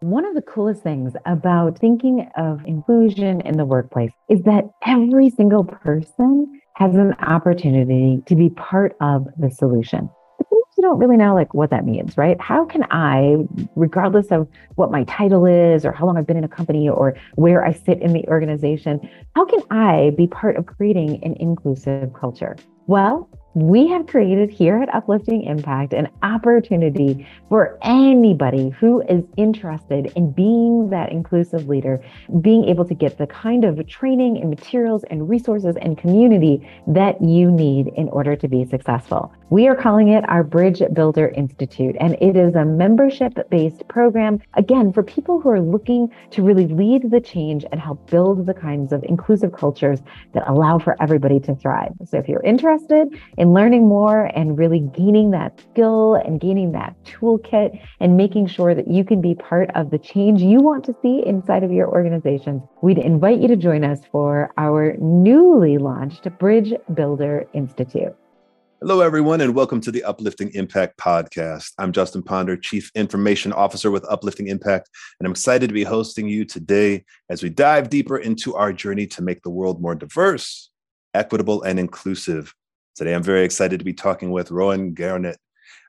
One of the coolest things about thinking of inclusion in the workplace is that every single person has an opportunity to be part of the solution. But you don't really know like what that means, right? How can I, regardless of what my title is or how long I've been in a company or where I sit in the organization, how can I be part of creating an inclusive culture? Well, we have created here at Uplifting Impact an opportunity for anybody who is interested in being that inclusive leader, being able to get the kind of training and materials and resources and community that you need in order to be successful. We are calling it our Bridge Builder Institute, and it is a membership based program, again, for people who are looking to really lead the change and help build the kinds of inclusive cultures that allow for everybody to thrive. So if you're interested in learning more and really gaining that skill and gaining that toolkit and making sure that you can be part of the change you want to see inside of your organizations, we'd invite you to join us for our newly launched Bridge Builder Institute. Hello, everyone, and welcome to the Uplifting Impact podcast. I'm Justin Ponder, Chief Information Officer with Uplifting Impact, and I'm excited to be hosting you today as we dive deeper into our journey to make the world more diverse, equitable, and inclusive. Today, I'm very excited to be talking with Rhoan Garnett.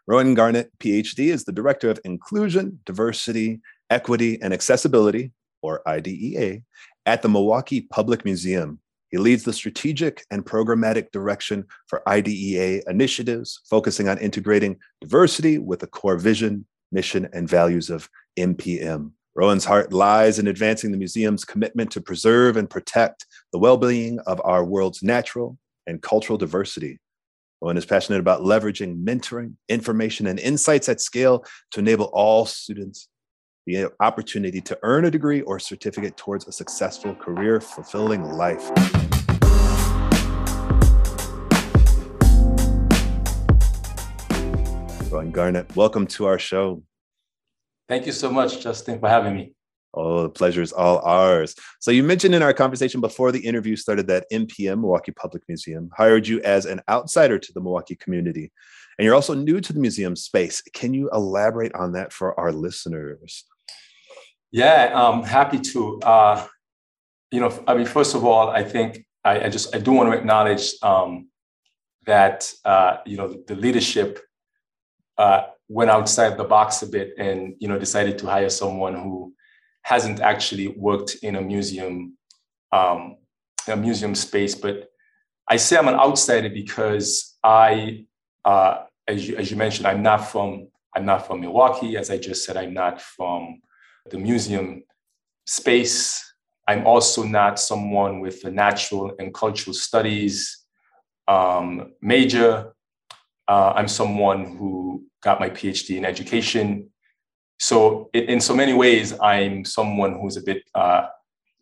Rhoan Garnett, PhD, is the Director of Inclusion, Diversity, Equity, and Accessibility, or IDEA, at the Milwaukee Public Museum. He leads the strategic and programmatic direction for IDEA initiatives, focusing on integrating diversity with the core vision, mission, and values of MPM. Rhoan's heart lies in advancing the museum's commitment to preserve and protect the well being of our world's natural and cultural diversity. Rhoan is passionate about leveraging mentoring, information, and insights at scale to enable all students the opportunity to earn a degree or certificate towards a successful career fulfilling life. Rhoan Garnett, welcome to our show. Thank you so much, Justin, for having me. Oh, the pleasure is all ours. So, you mentioned in our conversation before the interview started that MPM, Milwaukee Public Museum, hired you as an outsider to the Milwaukee community. And you're also new to the museum space. Can you elaborate on that for our listeners? Yeah, I'm happy to. Uh, you know, I mean, first of all, I think I, I just I do want to acknowledge um, that uh, you know the leadership uh, went outside the box a bit and you know decided to hire someone who hasn't actually worked in a museum um, a museum space. But I say I'm an outsider because I, uh, as you as you mentioned, I'm not from I'm not from Milwaukee. As I just said, I'm not from the museum space. I'm also not someone with a natural and cultural studies um, major. Uh, I'm someone who got my PhD in education. So, in, in so many ways, I'm someone who's a bit uh,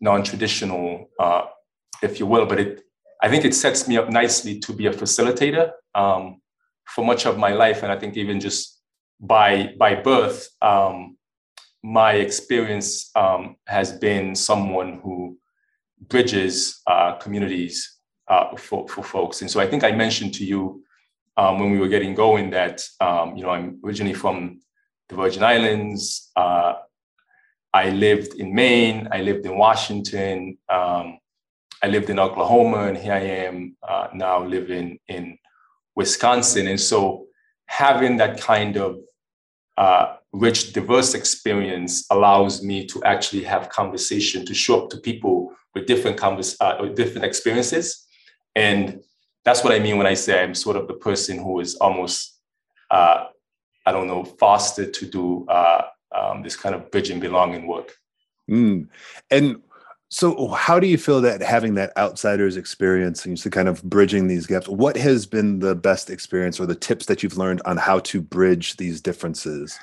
non-traditional, uh, if you will. But it, I think, it sets me up nicely to be a facilitator um, for much of my life, and I think even just by by birth, um, my experience um, has been someone who bridges uh, communities uh, for, for folks. And so I think I mentioned to you um, when we were getting going that, um, you know, I'm originally from the Virgin Islands. Uh, I lived in Maine. I lived in Washington. Um, I lived in Oklahoma, and here I am uh, now living in Wisconsin. And so having that kind of uh, rich, diverse experience allows me to actually have conversation, to show up to people with different convers- uh, different experiences. And that's what I mean when I say I'm sort of the person who is almost, uh, I don't know, fostered to do uh, um, this kind of bridging belonging work. Mm. And so, how do you feel that having that outsider's experience and to kind of bridging these gaps? What has been the best experience or the tips that you've learned on how to bridge these differences?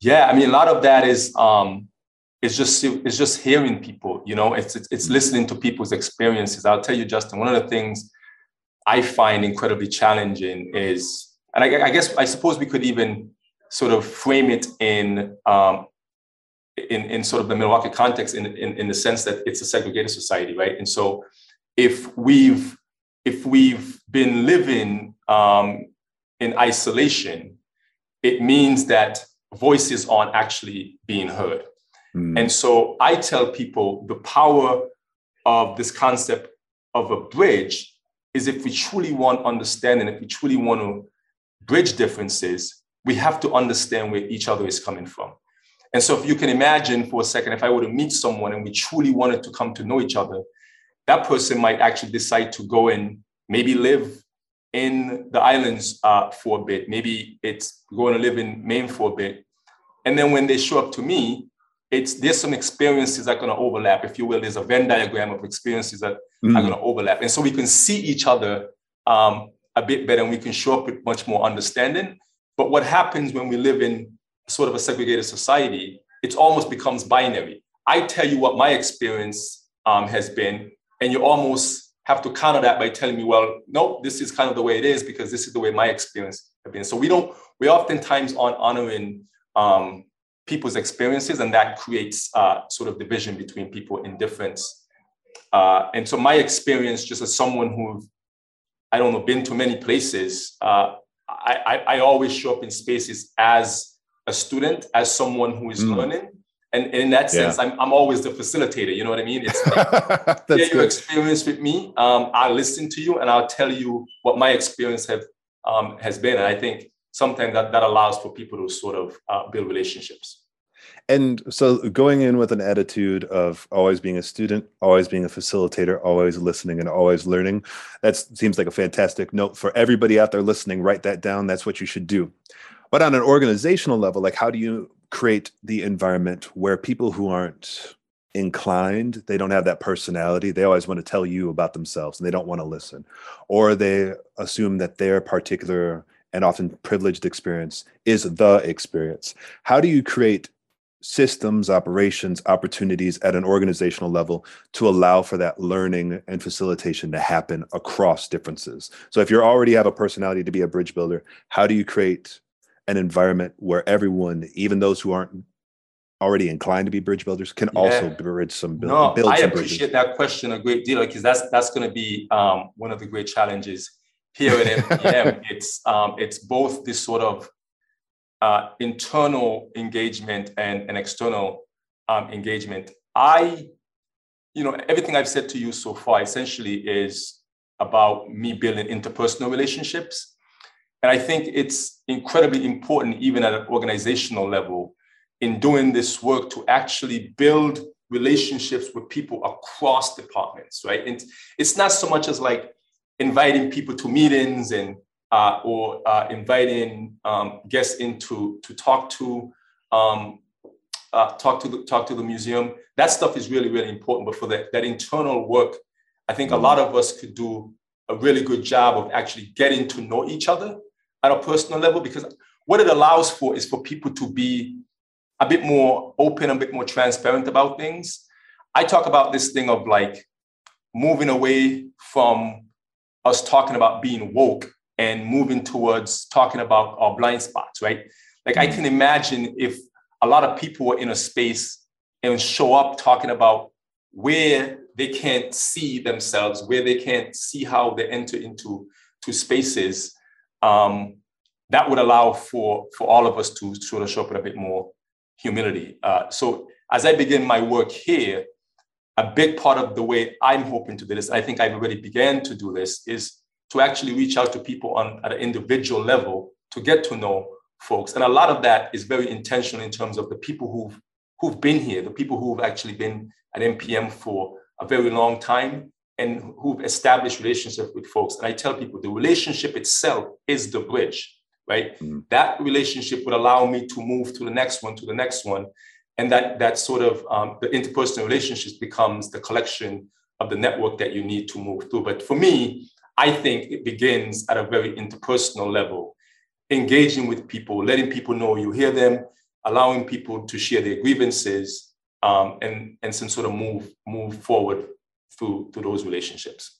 Yeah, I mean, a lot of that is um, it's just it's just hearing people. You know, it's, it's it's listening to people's experiences. I'll tell you, Justin. One of the things I find incredibly challenging is, and I, I guess I suppose we could even sort of frame it in um, in in sort of the Milwaukee context, in, in in the sense that it's a segregated society, right? And so, if we've if we've been living um, in isolation, it means that voices aren't actually being heard. Mm. And so I tell people the power of this concept of a bridge is if we truly want understanding, if we truly want to bridge differences, we have to understand where each other is coming from. And so if you can imagine for a second, if I were to meet someone and we truly wanted to come to know each other, that person might actually decide to go and maybe live in the islands uh, for a bit. Maybe it's going to live in Maine for a bit. And then when they show up to me, it's there's some experiences that are going to overlap, if you will. There's a Venn diagram of experiences that mm. are going to overlap, and so we can see each other um, a bit better, and we can show up with much more understanding. But what happens when we live in sort of a segregated society? It almost becomes binary. I tell you what my experience um, has been, and you almost have to counter that by telling me, well, no, this is kind of the way it is because this is the way my experience has been. So we don't, we oftentimes aren't honoring um, people's experiences, and that creates uh, sort of division between people in difference. Uh, and so my experience, just as someone who, I don't know, been to many places, uh, I, I, I, always show up in spaces as a student, as someone who is mm. learning. And, in that sense, yeah. I'm, I'm always the facilitator. You know what I mean? It's like, share your experience with me. Um, I'll listen to you and I'll tell you what my experience have um, has been. And I think something that, that allows for people to sort of uh, build relationships. And so going in with an attitude of always being a student, always being a facilitator, always listening and always learning, that seems like a fantastic note for everybody out there listening. Write that down. That's what you should do. But on an organizational level, like how do you create the environment where people who aren't inclined, they don't have that personality, they always want to tell you about themselves and they don't want to listen, or they assume that their particular and often privileged experience is the experience. How do you create systems, operations, opportunities at an organizational level to allow for that learning and facilitation to happen across differences? So, if you already have a personality to be a bridge builder, how do you create an environment where everyone, even those who aren't already inclined to be bridge builders, can yeah. also bridge some build, no, build I appreciate that question a great deal because that's that's going to be um, one of the great challenges here at MPM, it's um, it's both this sort of uh, internal engagement and, and external um, engagement. I, you know, everything I've said to you so far essentially is about me building interpersonal relationships. And I think it's incredibly important, even at an organizational level, in doing this work to actually build relationships with people across departments, right? And it's not so much as like inviting people to meetings and uh, or uh, inviting um, guests in to, to talk to um, uh, talk to the talk to the museum. That stuff is really really important. But for that that internal work, I think a lot of us could do a really good job of actually getting to know each other at a personal level because what it allows for is for people to be a bit more open, a bit more transparent about things. I talk about this thing of like moving away from us talking about being woke and moving towards talking about our blind spots, right? Like I can imagine if a lot of people were in a space and show up talking about where they can't see themselves, where they can't see how they enter into to spaces, um, that would allow for for all of us to sort of show up with a bit more humility. Uh, so as I begin my work here, a big part of the way I'm hoping to do this, I think I've already began to do this, is to actually reach out to people on at an individual level to get to know folks. And a lot of that is very intentional in terms of the people who've who've been here, the people who've actually been at MPM for a very long time and who've established relationships with folks. And I tell people the relationship itself is the bridge, right? Mm. That relationship would allow me to move to the next one, to the next one and that that sort of um, the interpersonal relationships becomes the collection of the network that you need to move through. But for me i think it begins at a very interpersonal level engaging with people letting people know you hear them allowing people to share their grievances um, and and some sort of move move forward through through those relationships.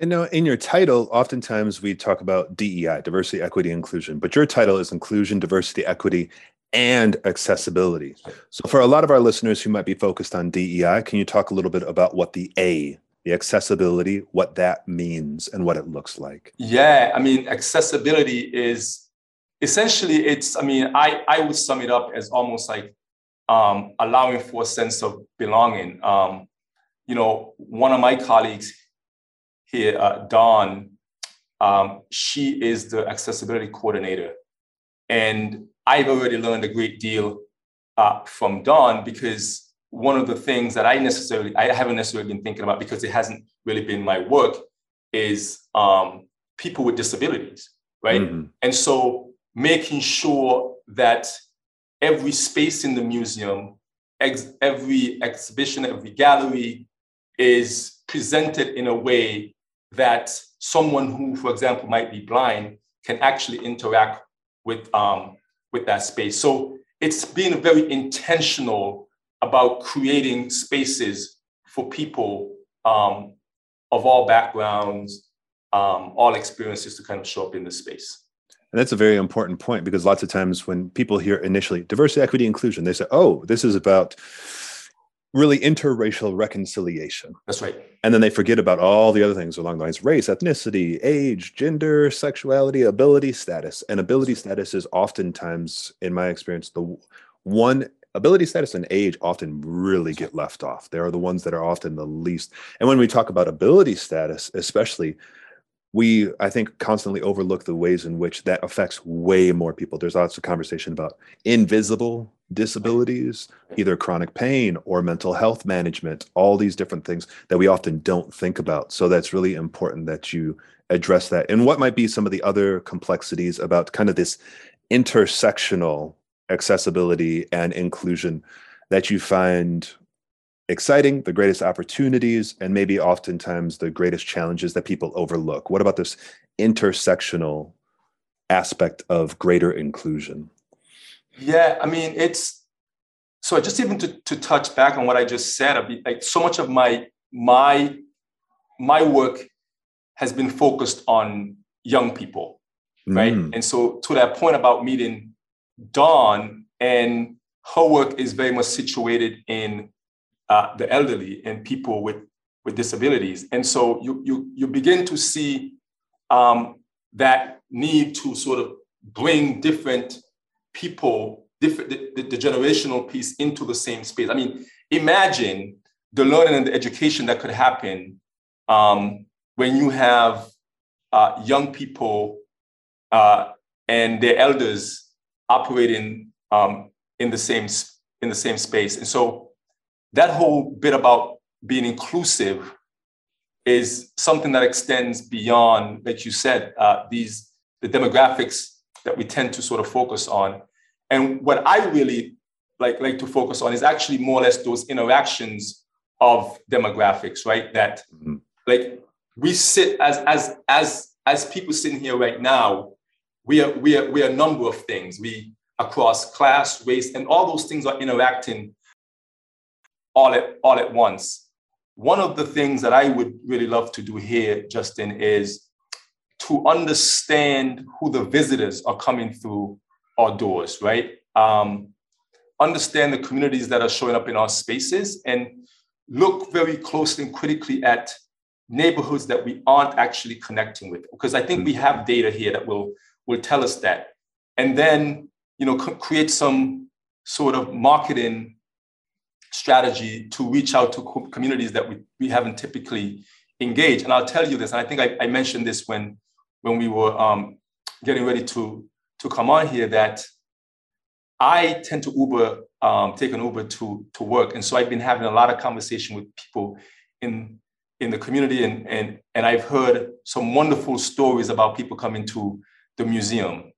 And now in your title, oftentimes we talk about DEI, diversity, equity, inclusion, but your title is inclusion, diversity, equity, and accessibility. So, for a lot of our listeners who might be focused on DEI, can you talk a little bit about what the A, the accessibility, what that means and what it looks like? Yeah, I mean, accessibility is essentially, it's, I mean, I, I would sum it up as almost like um, allowing for a sense of belonging. Um, you know, one of my colleagues here, uh, Dawn, um, she is the accessibility coordinator. And I've already learned a great deal uh, from Dawn because one of the things that I necessarily, I haven't necessarily been thinking about because it hasn't really been my work is um, people with disabilities, right? Mm-hmm. And so making sure that every space in the museum, ex- every exhibition, every gallery is presented in a way that someone who, for example, might be blind can actually interact with, um, with that space. So it's been very intentional about creating spaces for people um, of all backgrounds, um, all experiences to kind of show up in the space. And that's a very important point because lots of times when people hear initially diversity, equity, inclusion, they say, oh, this is about really interracial reconciliation. That's right. And then they forget about all the other things along the lines race, ethnicity, age, gender, sexuality, ability status. And ability status is oftentimes, in my experience, the one ability status and age often really get left off. They are the ones that are often the least. And when we talk about ability status, especially, we i think constantly overlook the ways in which that affects way more people. There's lots of conversation about invisible disabilities either chronic pain or mental health management all these different things that we often don't think about. So that's really important that you address that. And what might be some of the other complexities about kind of this intersectional accessibility and inclusion that you find exciting, the greatest opportunities, and maybe oftentimes the greatest challenges that people overlook? What about this intersectional aspect of greater inclusion? Yeah, I mean, it's so just even to, to touch back on what I just said, mean, like so much of my my my work has been focused on young people, right? Mm. And so to that point about meeting Dawn and her work is very much situated in uh, the elderly and people with, with disabilities. And so you, you, you begin to see um, that need to sort of bring different people, different the, the, generational piece into the same space. I mean, imagine the learning and the education that could happen um, when you have uh, young people uh, and their elders operating um, in the same in the same space. And so that whole bit about being inclusive is something that extends beyond, like you said, uh, these the demographics that we tend to sort of focus on. And what I really like like to focus on is actually more or less those interactions of demographics, right? That mm-hmm. like we sit as as as as people sitting here right now, we are we are we are a number of things. We across class, race, and all those things are interacting all at all at once. One of the things that I would really love to do here, Justin, is to understand who the visitors are coming through our doors, right? Um, understand the communities that are showing up in our spaces and look very closely and critically at neighborhoods that we aren't actually connecting with because i think we have data here that will will tell us that and then you know create some sort of marketing strategy to reach out to communities that we, we haven't typically engaged. And I'll tell you this, and I think I, I mentioned this when, when we were um, getting ready to, to come on here, that I tend to Uber, um, take an Uber to, to work. And so I've been having a lot of conversation with people in, in the community, and, and, and I've heard some wonderful stories about people coming to the museum.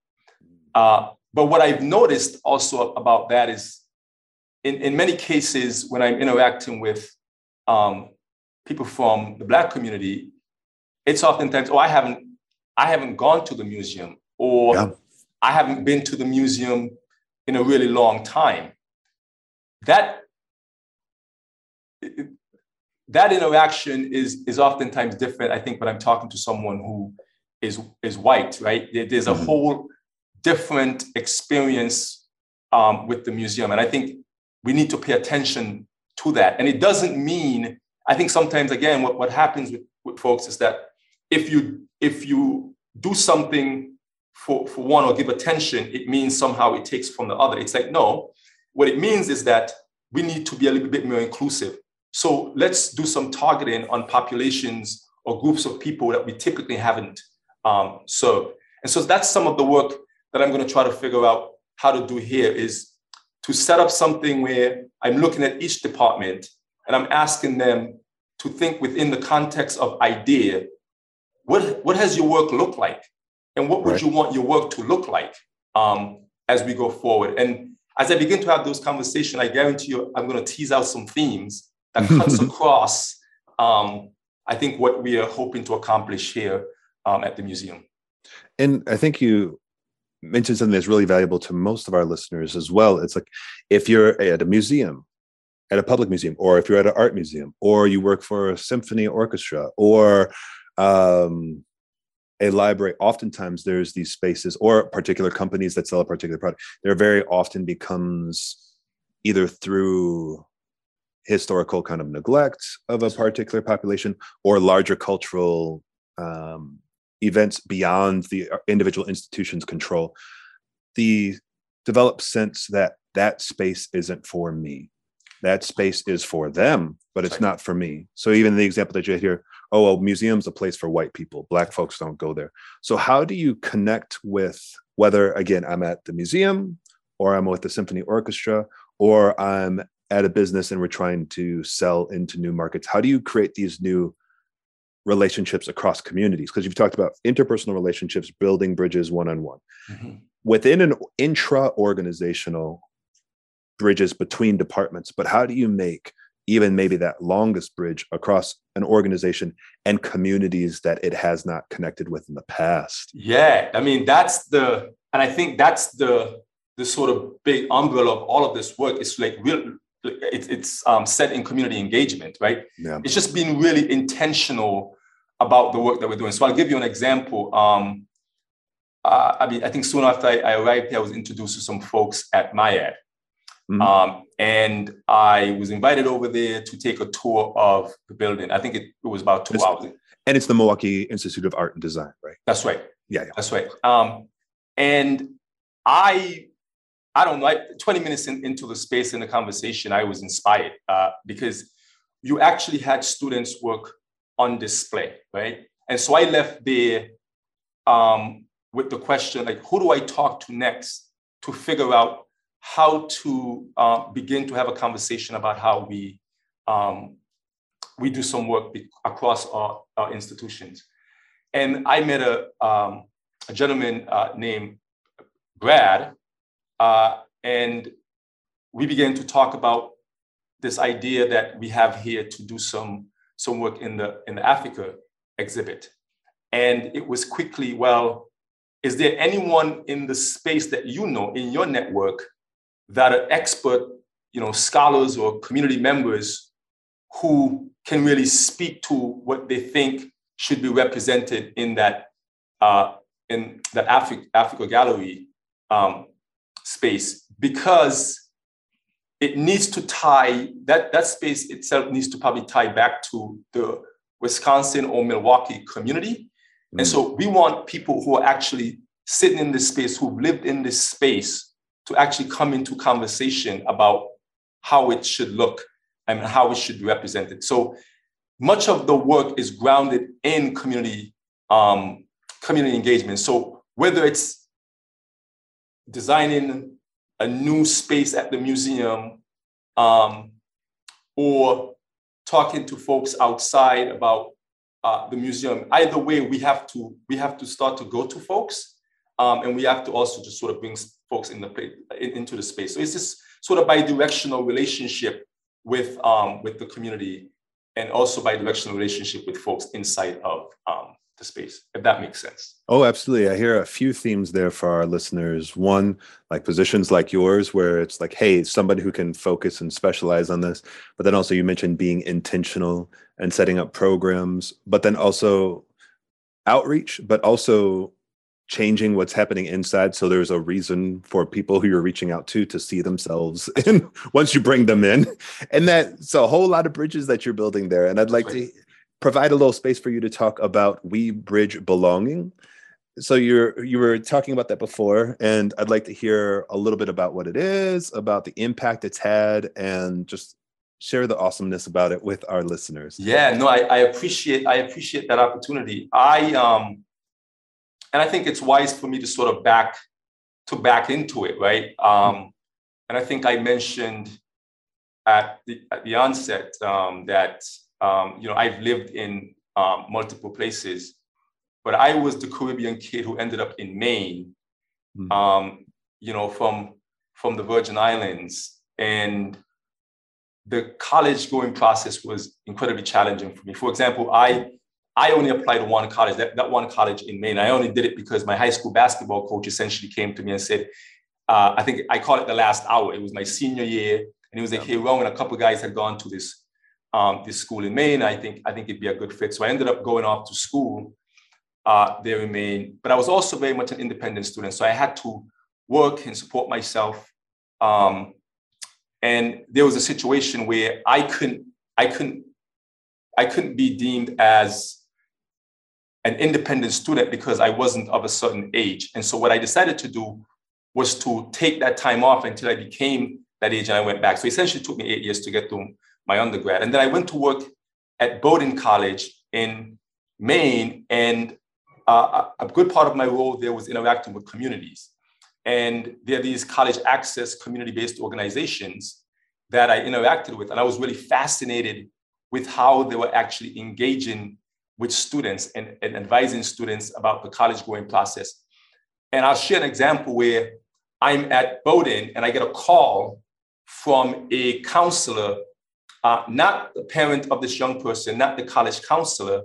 Uh, but what I've noticed also about that is in, in many cases, when I'm interacting with um, people from the Black community, it's oftentimes, oh, I haven't, I haven't gone to the museum, or yeah. I haven't been to the museum in a really long time. That that interaction is is oftentimes different. I think when I'm talking to someone who is is white, right? There's a mm-hmm. whole different experience um, with the museum, and I think we need to pay attention to that. And it doesn't mean, I think sometimes again, what, what happens with, with folks is that if you if you do something for, for one or give attention, it means somehow it takes from the other. It's like, no, what it means is that we need to be a little bit more inclusive. So let's do some targeting on populations or groups of people that we typically haven't um, served. And so that's some of the work that I'm going to try to figure out how to do here is to set up something where I'm looking at each department and I'm asking them to think within the context of idea, what, what has your work looked like? And what would right. you want your work to look like um, as we go forward? And as I begin to have those conversations, I guarantee you I'm going to tease out some themes that cuts across, um, I think, what we are hoping to accomplish here um, at the museum. And I think you mentioned something that's really valuable to most of our listeners as well. It's like if you're at a museum, at a public museum, or if you're at an art museum, or you work for a symphony orchestra, or um, a library, oftentimes there's these spaces or particular companies that sell a particular product. There very often becomes either through historical kind of neglect of a particular population or larger cultural um, events beyond the uh, individual institution's control. The developed sense that that space isn't for me. That space is for them but it's not for me. So even the example that you had here oh well museum's a place for white people. Black folks don't go there. So how do you connect with whether again i'm at the museum or i'm with the symphony orchestra or i'm at a business and we're trying to sell into new markets how do you create these new relationships across communities because you've talked about interpersonal relationships building bridges one-on-one mm-hmm. within an intra-organizational bridges between departments but how do you make even maybe that longest bridge across an organization and communities that it has not connected with in the past yeah i mean that's the and i think that's the the sort of big umbrella of all of this work is like real it's, it's um, set in community engagement right yeah. it's just being really intentional about the work that we're doing so i'll give you an example um, uh, I mean, I think soon after I, I arrived here, I was introduced to some folks at MIAD. Mm-hmm. Um, and I was invited over there to take a tour of the building. I think it, it was about two it's, hours. And it's the Milwaukee Institute of Art and Design, right? That's right. Yeah, yeah. That's right. Um, and I, I don't know, like 20 minutes in, into the space in the conversation, I was inspired uh, because you actually had students work on display, right? And so I left there um, with the question, like, who do I talk to next to figure out how to uh, begin to have a conversation about how we um, we do some work across our, our, institutions. And I met a, um, a gentleman uh, named Brad, uh, and we began to talk about this idea that we have here to do some some work in the in the Africa exhibit. And it was quickly, well, is there anyone in the space that you know in your network that are expert, you know, scholars or community members who can really speak to what they think should be represented in that uh, in that Africa, Africa Gallery um, space because it needs to tie that that space itself needs to probably tie back to the Wisconsin or Milwaukee community. Mm. And so we want people who are actually sitting in this space, who've lived in this space to actually come into conversation about how it should look and how it should be represented. So much of the work is grounded in community um, community engagement. So whether it's designing a new space at the museum um, or talking to folks outside about uh, the museum, either way, we have to we have to start to go to folks, um, and we have to also just sort of bring folks in the in, into the space. So it's this sort of bi-directional relationship with um, with the community, and also bi-directional relationship with folks inside of um, the space. If that makes sense. Oh, absolutely. I hear a few themes there for our listeners. One, like positions like yours, where it's like, hey, somebody who can focus and specialize on this. But then also, you mentioned being intentional and setting up programs, but then also outreach, but also changing what's happening inside so there's a reason for people who you're reaching out to to see themselves in once you bring them in and that's a whole lot of bridges that you're building there and i'd like to provide a little space for you to talk about we bridge belonging. So you're you were talking about that before and i'd like to hear a little bit about what it is about the impact it's had and just share the awesomeness about it with our listeners. Yeah no i, I appreciate i appreciate that opportunity. I um and i think it's wise for me to sort of back to back into it right? Um and i think i mentioned at the at the onset um that um you know i've lived in um, multiple places but I was the Caribbean kid who ended up in Maine, mm-hmm. um, you know, from from the Virgin Islands, and the college going process was incredibly challenging for me. For example, I I only applied to one college, that, that one college in Maine. I only did it because my high school basketball coach essentially came to me and said, uh, I think I called it the last hour. It was my senior year, and he was like, "Hey, Ron," and a couple of guys had gone to this um, this school in Maine. I think I think it'd be a good fit. So I ended up going off to school uh, they remain. But I was also very much an independent student, so I had to work and support myself. Um, and there was a situation where I couldn't, I couldn't, I couldn't be deemed as an independent student because I wasn't of a certain age. And so what I decided to do was to take that time off until I became that age and I went back. So essentially it took me eight years to get through my undergrad. And then I went to work at Bowdoin College in Maine. And uh, a good part of my role there was interacting with communities. And there are these college access community-based organizations that I interacted with. And I was really fascinated with how they were actually engaging with students and, and advising students about the college going process. And I'll share an example where I'm at Bowdoin and I get a call from a counselor, uh, not the parent of this young person, not the college counselor,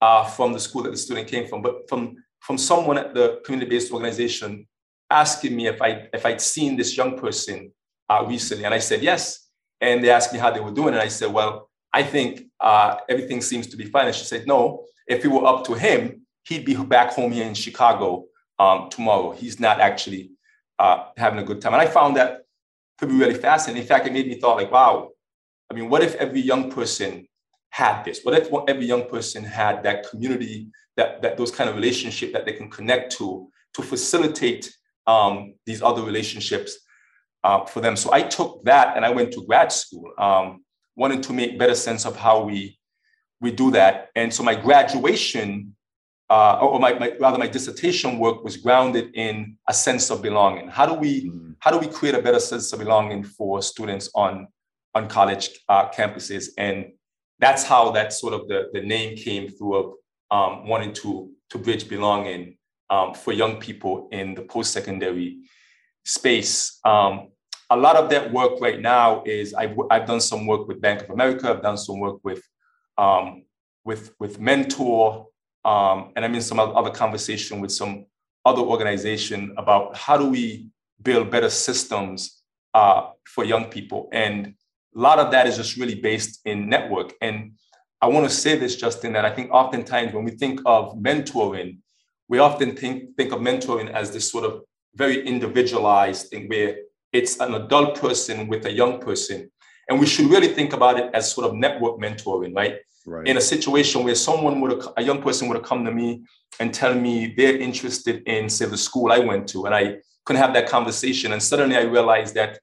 uh, from the school that the student came from, but from, from someone at the community-based organization asking me if, I, if I'd seen this young person uh, recently. And I said, yes. And they asked me how they were doing. And I said, well, I think uh, everything seems to be fine. And she said, no, if it were up to him, he'd be back home here in Chicago um, tomorrow. He's not actually uh, having a good time. And I found that to be really fascinating. In fact, it made me thought like, wow, I mean, what if every young person had this? What if every young person had that community, that, that those kind of relationship that they can connect to, to facilitate um, these other relationships uh, for them? So I took that and I went to grad school, um, wanting to make better sense of how we we do that. And so my graduation, uh, or my, my, rather my dissertation work was grounded in a sense of belonging. How do we mm-hmm. how do we create a better sense of belonging for students on on college uh, campuses and that's how that sort of the, the name came through of um, wanting to, to bridge belonging um, for young people in the post-secondary space. Um, a lot of that work right now is I've, I've done some work with Bank of America. I've done some work with um, with with Mentor, um, and I'm in some other conversation with some other organization about how do we build better systems uh, for young people. And a lot of that is just really based in network. And I want to say this, Justin, that I think oftentimes when we think of mentoring, we often think, think of mentoring as this sort of very individualized thing where it's an adult person with a young person. And we should really think about it as sort of network mentoring, right? Right. In a situation where someone would a young person would have come to me and tell me they're interested in, say, the school I went to, and I couldn't have that conversation. And suddenly I realized that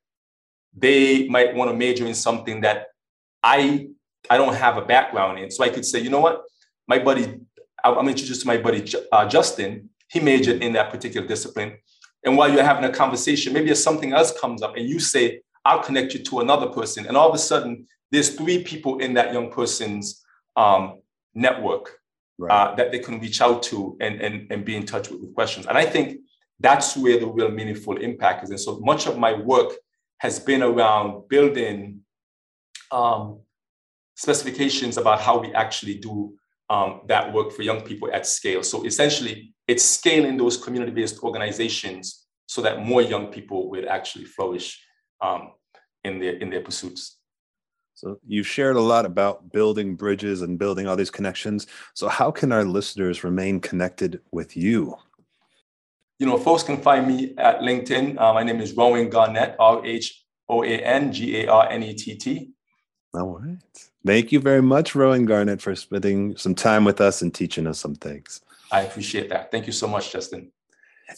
they might want to major in something that I I don't have a background in. So I could say, you know what, my buddy, I'm introduced to my buddy uh, Justin. He majored in that particular discipline. And while you're having a conversation, maybe if something else comes up and you say, I'll connect you to another person. And all of a sudden, there's three people in that young person's um, network right. uh, that they can reach out to and, and, and be in touch with, with questions. And I think that's where the real meaningful impact is. And so much of my work has been around building um, specifications about how we actually do um, that work for young people at scale. So essentially, it's scaling those community-based organizations so that more young people will actually flourish um, in their in their pursuits. So you've shared a lot about building bridges and building all these connections. So how can our listeners remain connected with you? You know, folks can find me at LinkedIn. Uh, my name is Rhoan Garnett, R H O A N G A R N E T T. All right. Thank you very much, Rhoan Garnett, for spending some time with us and teaching us some things. I appreciate that. Thank you so much, Justin.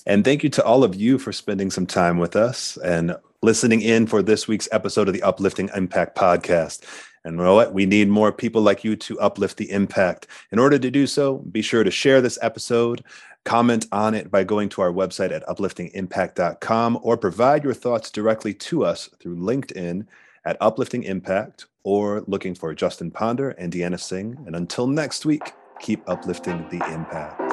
And thank you to all of you for spending some time with us and listening in for this week's episode of the Uplifting Impact Podcast. And you know what? We need more people like you to uplift the impact. In order to do so, be sure to share this episode, comment on it by going to our website at upliftingimpact.com, or provide your thoughts directly to us through LinkedIn at Uplifting Impact or looking for Justin Ponder and Deanna Singh. And until next week, keep uplifting the impact.